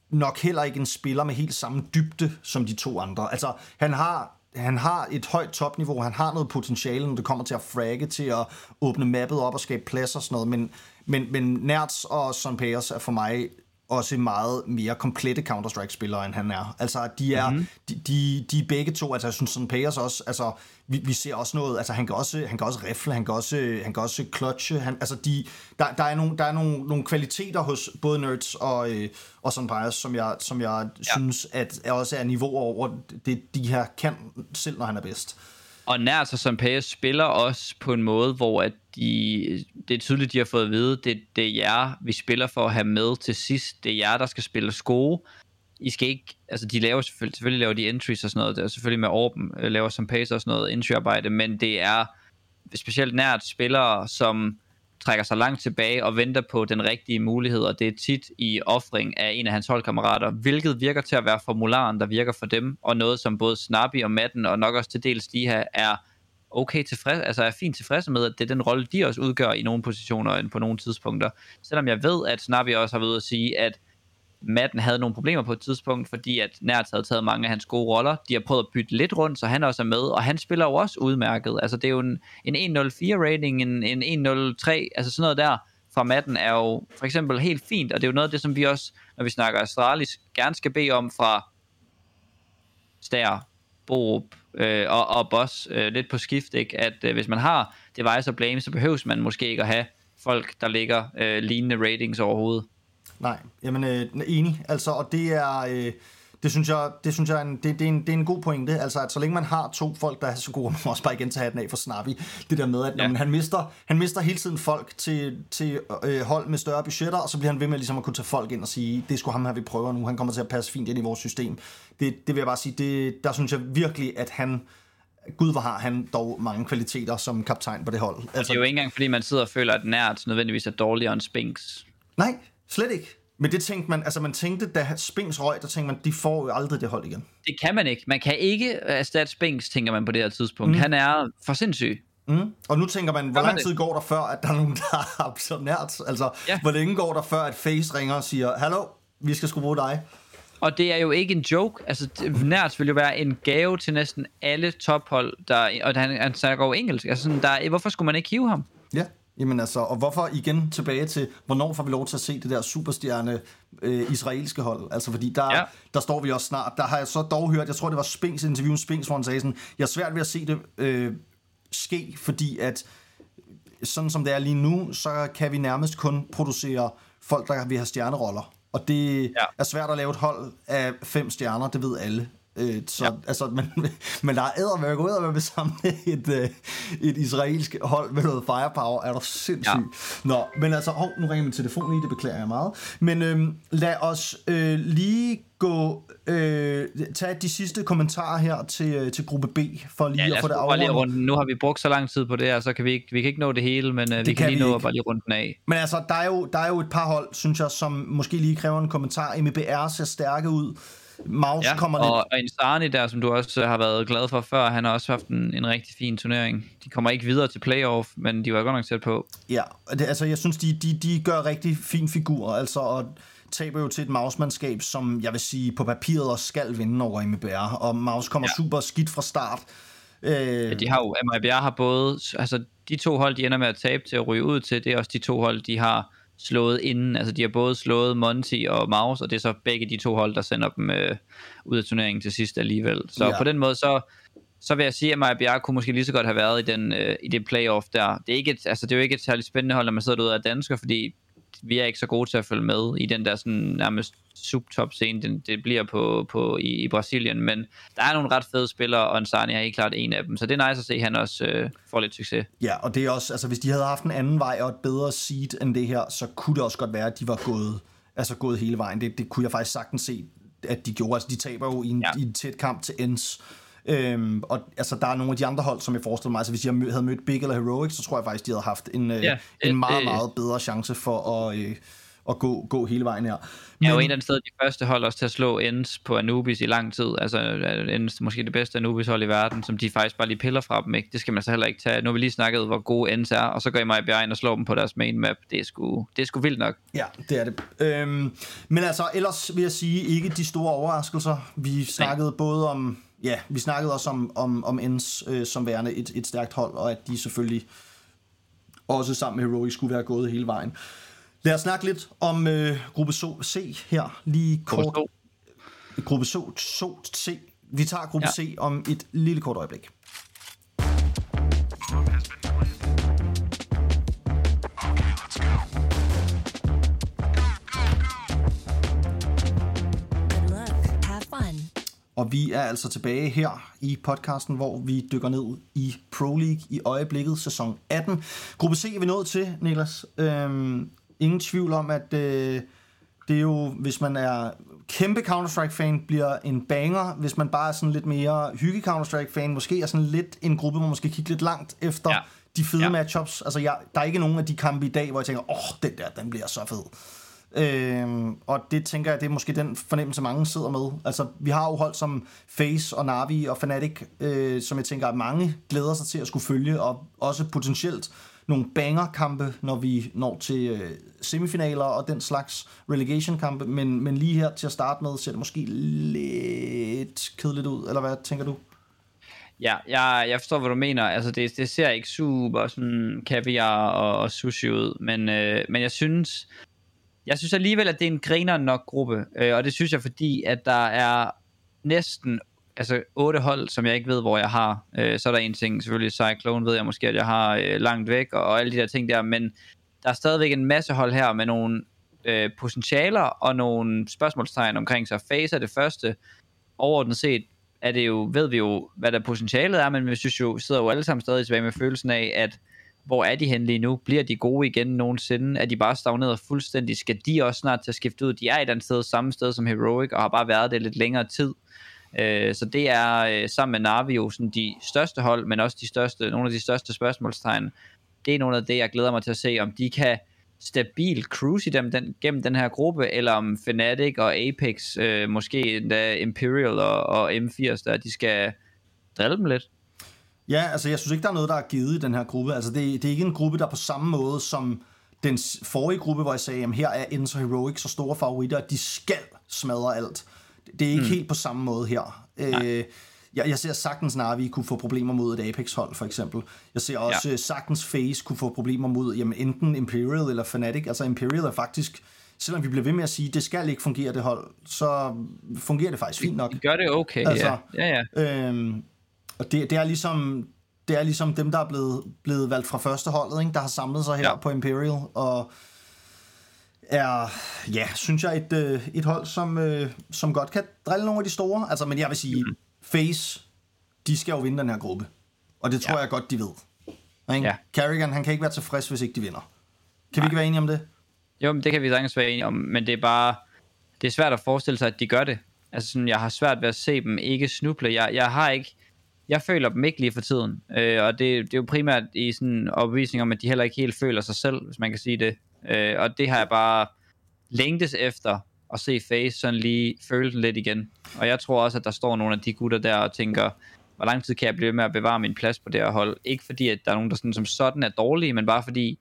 Speaker 1: nok heller ikke en spiller med helt samme dybde som de to andre. Altså, han har han har et højt topniveau, han har noget potentiale, når det kommer til at fragge, til at åbne mappet op og skabe plads og sådan noget, men, men, men Nerts og Son Payers er for mig også meget mere komplette Counter-Strike-spillere, end han er. Altså, de er, mm-hmm. de, de, de er begge to, altså jeg synes, sådan Payers også, altså, vi, vi ser også noget, altså han kan også, han kan også rifle, han kan også, han kan også clutche, han, altså de, der, der er, nogle, der er nogle, nogle kvaliteter hos både Nerds og, øh, og sådan Payers, som jeg, som jeg ja. synes, at er også er niveau over det, de her kan, selv når han er bedst.
Speaker 2: Og nær sig som PS spiller også på en måde, hvor at de, det er tydeligt, de har fået at vide, det, det er jer, vi spiller for at have med til sidst. Det er jer, der skal spille sko. I skal ikke, altså de laver selvfølgelig, selvfølgelig laver de entries og sådan noget, det er selvfølgelig med Orben, øh, laver som pace og sådan noget entry-arbejde, men det er specielt nært spillere, som trækker sig langt tilbage og venter på den rigtige mulighed, og det er tit i offring af en af hans holdkammerater, hvilket virker til at være formularen, der virker for dem, og noget som både Snappy og Madden, og nok også til dels de her, er okay tilfreds, altså er fint tilfredse med, at det er den rolle, de også udgør i nogle positioner end på nogle tidspunkter. Selvom jeg ved, at Snappy også har været ude at sige, at Madden havde nogle problemer på et tidspunkt, fordi at Nært havde taget mange af hans gode roller. De har prøvet at bytte lidt rundt, så han også er med, og han spiller jo også udmærket. Altså det er jo en, en 1.04 rating, en, en 1.03, altså sådan noget der fra Madden er jo for eksempel helt fint, og det er jo noget af det, som vi også, når vi snakker Astralis, gerne skal bede om fra Stær, Borup øh, og, og Boss øh, lidt på skift, ikke? at øh, hvis man har device og blame, så behøves man måske ikke at have folk, der ligger øh, lignende ratings overhovedet.
Speaker 1: Nej, jamen øh, enig. Altså, og det er... Øh, det synes jeg, det synes jeg er en, det, det, er en, det er en god pointe. Altså, at så længe man har to folk, der er så gode, man må også bare igen tage hatten af for Snappy. Det der med, at ja. jamen, han, mister, han mister hele tiden folk til, til øh, hold med større budgetter, og så bliver han ved med ligesom at kunne tage folk ind og sige, det er sgu ham her, vi prøver nu. Han kommer til at passe fint ind i vores system. Det, det vil jeg bare sige, det, der synes jeg virkelig, at han Gud, hvor har han dog mange kvaliteter som kaptajn på det hold.
Speaker 2: Altså, det er jo ikke engang, fordi man sidder og føler, at nært nødvendigvis er dårligere end Spinks.
Speaker 1: Nej, slet ikke. Men det tænkte man, altså man tænkte, da Spinks røg, der tænkte man, de får jo aldrig det hold igen.
Speaker 2: Det kan man ikke. Man kan ikke erstatte Spinks, tænker man på det her tidspunkt. Mm. Han er for sindssyg.
Speaker 1: Mm. Og nu tænker man, hvor lang tid går der før, at der er nogen, der er så nært? Altså, ja. hvor længe går der før, at Face ringer og siger, hallo, vi skal sgu bruge dig?
Speaker 2: Og det er jo ikke en joke. Altså, nært vil jo være en gave til næsten alle tophold, der, og han, han snakker jo engelsk. Altså, sådan, der, hvorfor skulle man ikke hive ham?
Speaker 1: Ja. Jamen altså, og hvorfor igen tilbage til, hvornår får vi lov til at se det der superstjerne øh, israelske hold? Altså fordi der, ja. der står vi også snart. Der har jeg så dog hørt, jeg tror det var Spings interview, Spings, hvor han sagde sådan, jeg er svært ved at se det øh, ske, fordi at sådan som det er lige nu, så kan vi nærmest kun producere folk, der vil have stjerneroller. Og det ja. er svært at lave et hold af fem stjerner, det ved alle. Øh, så, ja. altså, men, men der er ædermærke ud af at samle et, øh, et israelsk hold med noget firepower, er der sindssygt. Ja. Nå, men altså, hov, nu ringer min telefon lige, det beklager jeg meget. Men øh, lad os øh, lige gå, øh, tage de sidste kommentarer her til, øh, til gruppe B, for lige ja, at få det
Speaker 2: afrundet. Nu har vi brugt så lang tid på det her, så kan vi ikke, vi kan ikke nå det hele, men øh, det vi kan, kan lige nå at bare lige runde den af.
Speaker 1: Men altså, der er, jo, der er jo et par hold, synes jeg, som måske lige kræver en kommentar. MEBR ser stærke ud. Maus ja, kommer lidt...
Speaker 2: og, og Insani der, som du også har været glad for før, han har også haft en, en rigtig fin turnering. De kommer ikke videre til playoff, men de var godt nok tæt på.
Speaker 1: Ja, det, altså jeg synes, de, de, de gør rigtig fin figur, altså, og taber jo til et mausmandskab, som jeg vil sige på papiret også skal vinde over MBR, og Maus kommer ja. super skidt fra start.
Speaker 2: Øh... Ja, de har jo, MBR har både, altså de to hold, de ender med at tabe til at ryge ud til, det er også de to hold, de har slået inden. Altså de har både slået Monty og Maus, og det er så begge de to hold, der sender dem øh, ud af turneringen til sidst alligevel. Så ja. på den måde, så, så vil jeg sige, at Maja Bjerre kunne måske lige så godt have været i, den, øh, i det playoff der. Det er, ikke et, altså, det er jo ikke et særligt spændende hold, når man sidder derude af dansker, fordi vi er ikke så gode til at følge med i den der sådan nærmest subtop scene, det, det bliver på, på i, i Brasilien, men der er nogle ret fede spillere, og Ansani er helt klart en af dem, så det er nice at se, at han også øh, får lidt succes.
Speaker 1: Ja, og det er også, altså hvis de havde haft en anden vej og et bedre seed end det her, så kunne det også godt være, at de var gået, altså gået hele vejen. Det, det kunne jeg faktisk sagtens se, at de gjorde. Altså de taber jo i en, ja. i en tæt kamp til ends, Øhm, og altså, der er nogle af de andre hold, som jeg forestiller mig, altså hvis de havde mødt Big eller Heroic, så tror jeg faktisk, de havde haft en, øh, ja, en meget, det, meget bedre chance for at, øh, at gå, gå hele vejen her.
Speaker 2: Men... Jeg var en eller anden sted de første hold også til at slå Ends på Anubis i lang tid. Altså Ends måske det bedste Anubis hold i verden, som de faktisk bare lige piller fra dem. Ikke? Det skal man så heller ikke tage. Nu har vi lige snakket, hvor gode Ends er, og så går jeg mig i og slår dem på deres main map. Det er sgu, det er sgu vildt nok.
Speaker 1: Ja, det er det. Øhm, men altså, ellers vil jeg sige, ikke de store overraskelser. Vi snakkede Nej. både om ja, vi snakkede også om, om, om Ends øh, som værende et, et stærkt hold, og at de selvfølgelig også sammen med Heroic skulle være gået hele vejen. Lad os snakke lidt om øh, gruppe C her, lige kort. Gruppe so, so, C. Vi tager gruppe ja. C om et lille kort øjeblik. Og vi er altså tilbage her i podcasten, hvor vi dykker ned i Pro League i øjeblikket, sæson 18. Gruppe C er vi nået til, Niklas. Øhm, ingen tvivl om, at øh, det er jo, hvis man er kæmpe Counter-Strike-fan, bliver en banger. Hvis man bare er sådan lidt mere hygge Counter-Strike-fan, måske er sådan lidt en gruppe, hvor man skal kigge lidt langt efter ja. de fede ja. matchups. Altså, jeg, der er ikke nogen af de kampe i dag, hvor jeg tænker, åh, oh, den der, den bliver så fed. Øh, og det tænker jeg, det er måske den fornemmelse, mange sidder med. Altså, vi har jo hold som Face og Navi og Fnatic, øh, som jeg tænker, at mange glæder sig til at skulle følge, og også potentielt nogle banger-kampe, når vi når til øh, semifinaler og den slags relegation-kampe. Men, men lige her til at starte med, ser det måske lidt kedeligt ud, eller hvad tænker du?
Speaker 2: Ja, jeg, jeg forstår, hvad du mener. Altså, det, det ser ikke super sådan kaviar og, og sushi ud, men, øh, men jeg synes, jeg synes alligevel, at det er en griner nok gruppe, øh, og det synes jeg, fordi at der er næsten altså otte hold, som jeg ikke ved, hvor jeg har. Øh, så er der en ting, selvfølgelig Cyclone ved jeg måske, at jeg har øh, langt væk, og, og alle de der ting der, men der er stadigvæk en masse hold her med nogle øh, potentialer og nogle spørgsmålstegn omkring sig. Phase er det første. Overordnet set er det jo, ved vi jo, hvad der potentialet er, men vi synes jo, sidder jo alle sammen stadig tilbage med følelsen af, at hvor er de henne lige nu? Bliver de gode igen nogensinde? Er de bare stagneret fuldstændig? Skal de også snart til at skifte ud? De er et andet sted, samme sted som Heroic, og har bare været det lidt længere tid. Øh, så det er øh, sammen med Navi jo sådan de største hold, men også de største, nogle af de største spørgsmålstegn. Det er nogle af det, jeg glæder mig til at se, om de kan stabil cruise i dem den, gennem den her gruppe, eller om Fnatic og Apex, øh, måske endda Imperial og, og M80, der de skal drille dem lidt.
Speaker 1: Ja, altså jeg synes ikke, der er noget, der er givet i den her gruppe. Altså det, det er ikke en gruppe, der på samme måde som den forrige gruppe, hvor jeg sagde, at her er Enzo Heroic så store favoritter, at de skal smadre alt. Det er ikke mm. helt på samme måde her. Øh, jeg, jeg ser sagtens Navi kunne få problemer mod et Apex-hold, for eksempel. Jeg ser også ja. sagtens Face kunne få problemer mod jamen, enten Imperial eller Fnatic. Altså Imperial er faktisk selvom vi bliver ved med at sige, at det skal ikke fungere det hold, så fungerer det faktisk fint nok.
Speaker 2: Det gør det okay, altså, ja. ja,
Speaker 1: ja. Øhm, og det, det er ligesom det er ligesom dem, der er blevet, blevet valgt fra første holdet, ikke? der har samlet sig her ja. på Imperial, og er, ja, synes jeg, et, øh, et hold, som, øh, som godt kan drille nogle af de store. Altså, men jeg vil sige, mm. Face, de skal jo vinde den her gruppe. Og det tror ja. jeg godt, de ved. Ikke? Ja. Carrigan, han kan ikke være tilfreds, hvis ikke de vinder. Kan Nej. vi ikke være enige om det?
Speaker 2: Jo, men det kan vi sagtens være enige om, men det er bare, det er svært at forestille sig, at de gør det. Altså sådan, jeg har svært ved at se dem ikke snuble. Jeg, jeg har ikke, jeg føler dem ikke lige for tiden. Øh, og det, det er jo primært i sådan en opvisning om, at de heller ikke helt føler sig selv, hvis man kan sige det. Øh, og det har jeg bare længtes efter at se Face sådan lige føle den lidt igen. Og jeg tror også, at der står nogle af de gutter der og tænker, hvor lang tid kan jeg blive med at bevare min plads på det her hold? Ikke fordi, at der er nogen, der sådan, som sådan er dårlige, men bare fordi,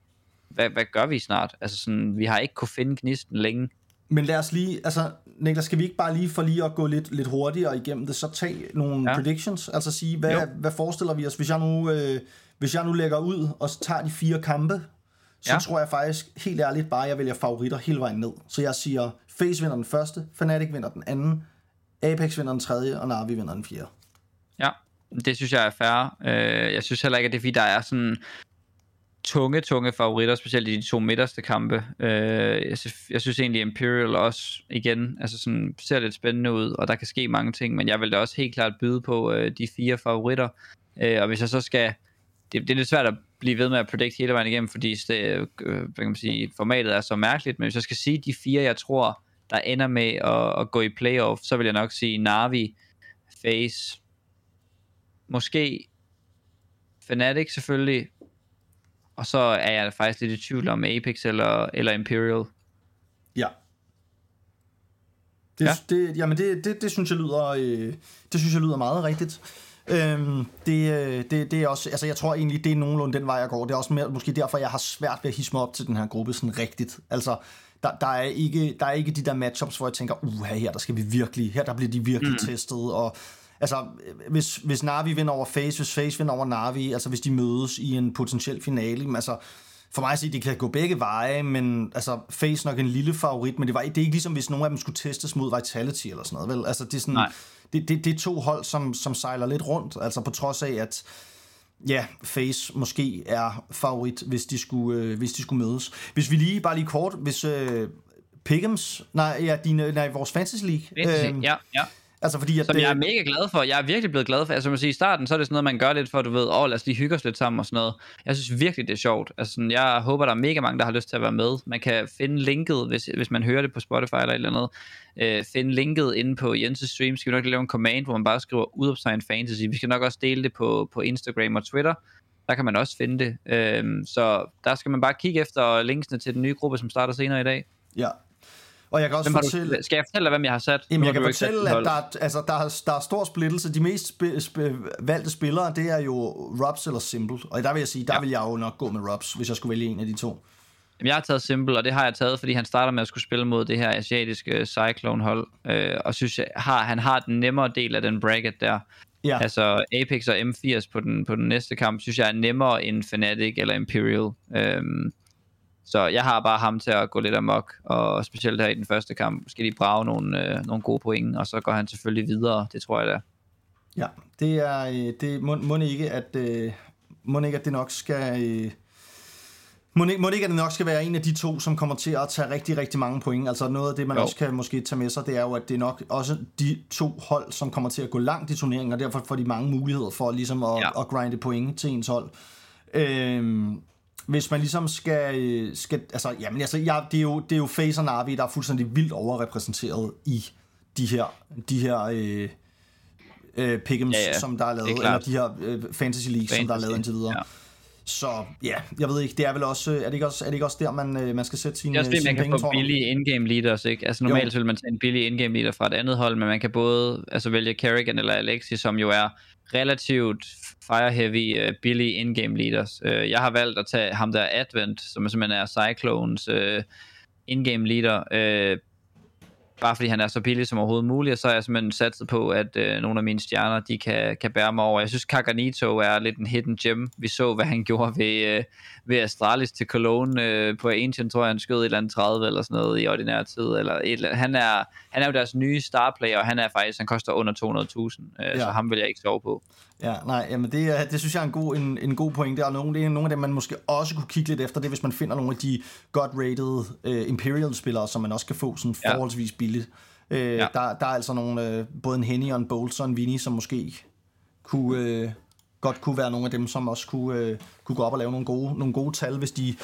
Speaker 2: hvad, hvad gør vi snart? Altså sådan, vi har ikke kunne finde gnisten længe.
Speaker 1: Men lad os lige, altså Niklas, skal vi ikke bare lige for lige at gå lidt, lidt hurtigere igennem det, så tage nogle ja. predictions, altså sige, hvad, hvad forestiller vi os, hvis jeg nu, øh, hvis jeg nu lægger ud og tager de fire kampe, så ja. tror jeg faktisk helt ærligt bare, at jeg vælger favoritter hele vejen ned. Så jeg siger, Face vinder den første, Fnatic vinder den anden, Apex vinder den tredje, og Navi vinder den fjerde.
Speaker 2: Ja, det synes jeg er fair. Øh, jeg synes heller ikke, at det er fordi, der er sådan tunge, tunge favoritter, specielt i de to midterste kampe. Øh, jeg, synes, jeg synes egentlig Imperial også igen altså sådan, ser lidt spændende ud, og der kan ske mange ting, men jeg vil da også helt klart byde på øh, de fire favoritter. Øh, og hvis jeg så skal... Det, det er lidt svært at blive ved med at predict hele vejen igennem, fordi det, øh, hvad kan man sige, formatet er så mærkeligt, men hvis jeg skal sige de fire, jeg tror, der ender med at, at gå i playoff, så vil jeg nok sige Navi, Face, måske Fnatic selvfølgelig, og så er jeg faktisk lidt i tvivl om Apex eller, eller Imperial.
Speaker 1: Ja. Det, ja. det, jamen det, det, det, synes jeg lyder, øh, det synes jeg lyder meget rigtigt. Øhm, det, øh, det, det er også, altså jeg tror egentlig, det er nogenlunde den vej, jeg går. Det er også mere, måske derfor, jeg har svært ved at hisse mig op til den her gruppe sådan rigtigt. Altså, der, der, er ikke, der er ikke de der matchups, hvor jeg tænker, uh, her der skal vi virkelig, her der bliver de virkelig mm. testet, og altså, hvis, hvis Navi vinder over Face, hvis Face vinder over Navi, altså hvis de mødes i en potentiel finale, altså, for mig at sige, det kan gå begge veje, men altså, Face nok en lille favorit, men det, var, det er ikke ligesom, hvis nogen af dem skulle testes mod Vitality eller sådan noget, vel? Altså, det er sådan, Nej. det, det, det er to hold, som, som sejler lidt rundt, altså på trods af, at ja, Face måske er favorit, hvis de skulle, øh, hvis de skulle mødes. Hvis vi lige, bare lige kort, hvis øh, Pickens, nej, ja, dine, nej, vores Fantasy League.
Speaker 2: Fantasy, øh, ja, ja.
Speaker 1: Altså fordi, at
Speaker 2: Som det... jeg er mega glad for. Jeg er virkelig blevet glad for. Altså man siger, i starten, så er det sådan noget, man gør lidt for, du ved, åh, oh, lad os lige hygge os lidt sammen og sådan noget. Jeg synes virkelig, det er sjovt. Altså sådan, jeg håber, der er mega mange, der har lyst til at være med. Man kan finde linket, hvis, hvis man hører det på Spotify eller et eller andet. Øh, finde linket inde på Jens' stream. Skal vi nok lave en command, hvor man bare skriver udopsign fantasy. Vi skal nok også dele det på, på Instagram og Twitter. Der kan man også finde det. Øh, så der skal man bare kigge efter linksene til den nye gruppe, som starter senere i dag.
Speaker 1: Ja, og jeg kan også fortælle...
Speaker 2: Du, skal jeg fortælle dig, hvem jeg har sat?
Speaker 1: Jamen, jeg kan fortælle, at der er, altså, der, er, der er stor splittelse. De mest sp- sp- valgte spillere, det er jo Robs eller Simple. Og der vil jeg sige, der ja. vil jeg jo nok gå med Robs, hvis jeg skulle vælge en af de to.
Speaker 2: Jamen, jeg har taget Simple, og det har jeg taget, fordi han starter med at skulle spille mod det her asiatiske Cyclone-hold. Øh, og synes, jeg, har, han har den nemmere del af den bracket der. Ja. Altså Apex og M80 på den, på den næste kamp, synes jeg er nemmere end Fnatic eller Imperial. Øhm, så jeg har bare ham til at gå lidt amok, og specielt her i den første kamp, skal de brage nogle, øh, nogle gode point, og så går han selvfølgelig videre, det tror jeg da.
Speaker 1: Ja, det er, øh, det må, må ikke, at, øh, må ikke, at det nok skal... Øh, må ikke, må ikke, at det nok skal være en af de to, som kommer til at tage rigtig, rigtig mange point. Altså noget af det, man jo. også kan måske tage med sig, det er jo, at det er nok også de to hold, som kommer til at gå langt i turneringen, og derfor får de mange muligheder for ligesom at, ja. at grinde point til ens hold. Øhm, hvis man ligesom skal, skal altså, jamen altså, ja, det, er jo, det er jo Face og Navi, der er fuldstændig vildt overrepræsenteret i de her, de her øh, øh, pick'ems, ja, ja. som der er lavet, er eller de her øh, Fantasy League, Fantasy. som der er lavet indtil videre. Ja. Så ja, jeg ved ikke, det er vel også, er det ikke også, er det ikke også der, man, øh, man skal sætte sine,
Speaker 2: penge, Det er også det, man kan få billige indgame leaders, ikke? Altså normalt jo. vil man tage en billig indgame leader fra et andet hold, men man kan både altså, vælge Kerrigan eller Alexi, som jo er relativt fire heavy uh, billige in-game leaders. Uh, jeg har valgt at tage ham der Advent, som simpelthen er Cyclones uh, in-game leader, uh, bare fordi han er så billig som overhovedet muligt, og så er jeg simpelthen satset på, at uh, nogle af mine stjerner, de kan, kan bære mig over. Jeg synes, Kaganito er lidt en hidden gem. Vi så, hvad han gjorde ved, uh, ved Astralis til Cologne uh, på Ancient, tror jeg, han skød et eller andet 30 eller sådan noget i ordinær tid. Eller et eller andet. Han, er, han er jo deres nye starplayer, og han er faktisk, han koster under 200.000, uh, ja. så ham vil jeg ikke sove på.
Speaker 1: Ja, nej, jamen det, det synes jeg er en god, en, en god point. Der er nogle, det er nogle af dem, man måske også kunne kigge lidt efter, det hvis man finder nogle af de godt rated uh, Imperial-spillere, som man også kan få sådan forholdsvis billigt. Uh, ja. der, der er altså nogle, uh, både en Henny og en Bolt og en Vinny, som måske kunne, uh, godt kunne være nogle af dem, som også kunne, uh, kunne gå op og lave nogle gode, nogle gode tal, hvis de,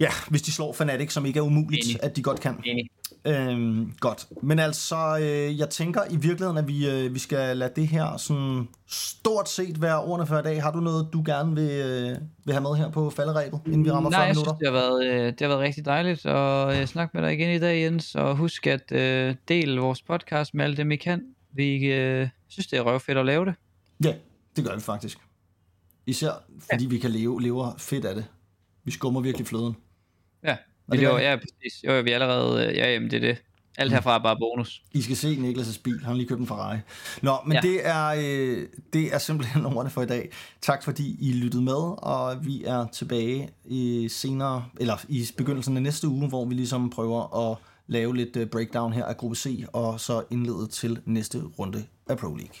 Speaker 1: ja, hvis de slår Fnatic, som ikke er umuligt, Enig. at de godt kan.
Speaker 2: Enig.
Speaker 1: Øhm, godt. Men altså, øh, jeg tænker i virkeligheden, at vi, øh, vi skal lade det her sådan stort set være ordene for i dag. Har du noget, du gerne vil, øh, vil have med her på falderæbet, inden vi rammer
Speaker 2: Nej,
Speaker 1: 40
Speaker 2: jeg
Speaker 1: minutter?
Speaker 2: synes, det har, været, øh, det har været rigtig dejligt at øh, snakke med dig igen i dag, Jens. Og husk at øh, dele vores podcast med alle dem, I kan. Vi øh, synes, det er røvfedt at lave det.
Speaker 1: Ja, det gør vi faktisk. Især fordi ja. vi kan leve, leve fedt af det. Vi skummer virkelig fløden.
Speaker 2: Ja,
Speaker 1: det
Speaker 2: det
Speaker 1: gør
Speaker 2: var, ja, præcis. Jo, vi er allerede... Øh, ja, jamen, det er det. Alt herfra er bare bonus.
Speaker 1: I skal se Niklas' bil. Han har lige købt en Ferrari. Nå, men ja.
Speaker 2: Ja.
Speaker 1: det, er, øh, det er simpelthen ordene for i dag. Tak fordi I lyttede med, og vi er tilbage i senere, eller i begyndelsen af næste uge, hvor vi ligesom prøver at lave lidt øh, breakdown her af gruppe C, og så indlede til næste runde af Pro League.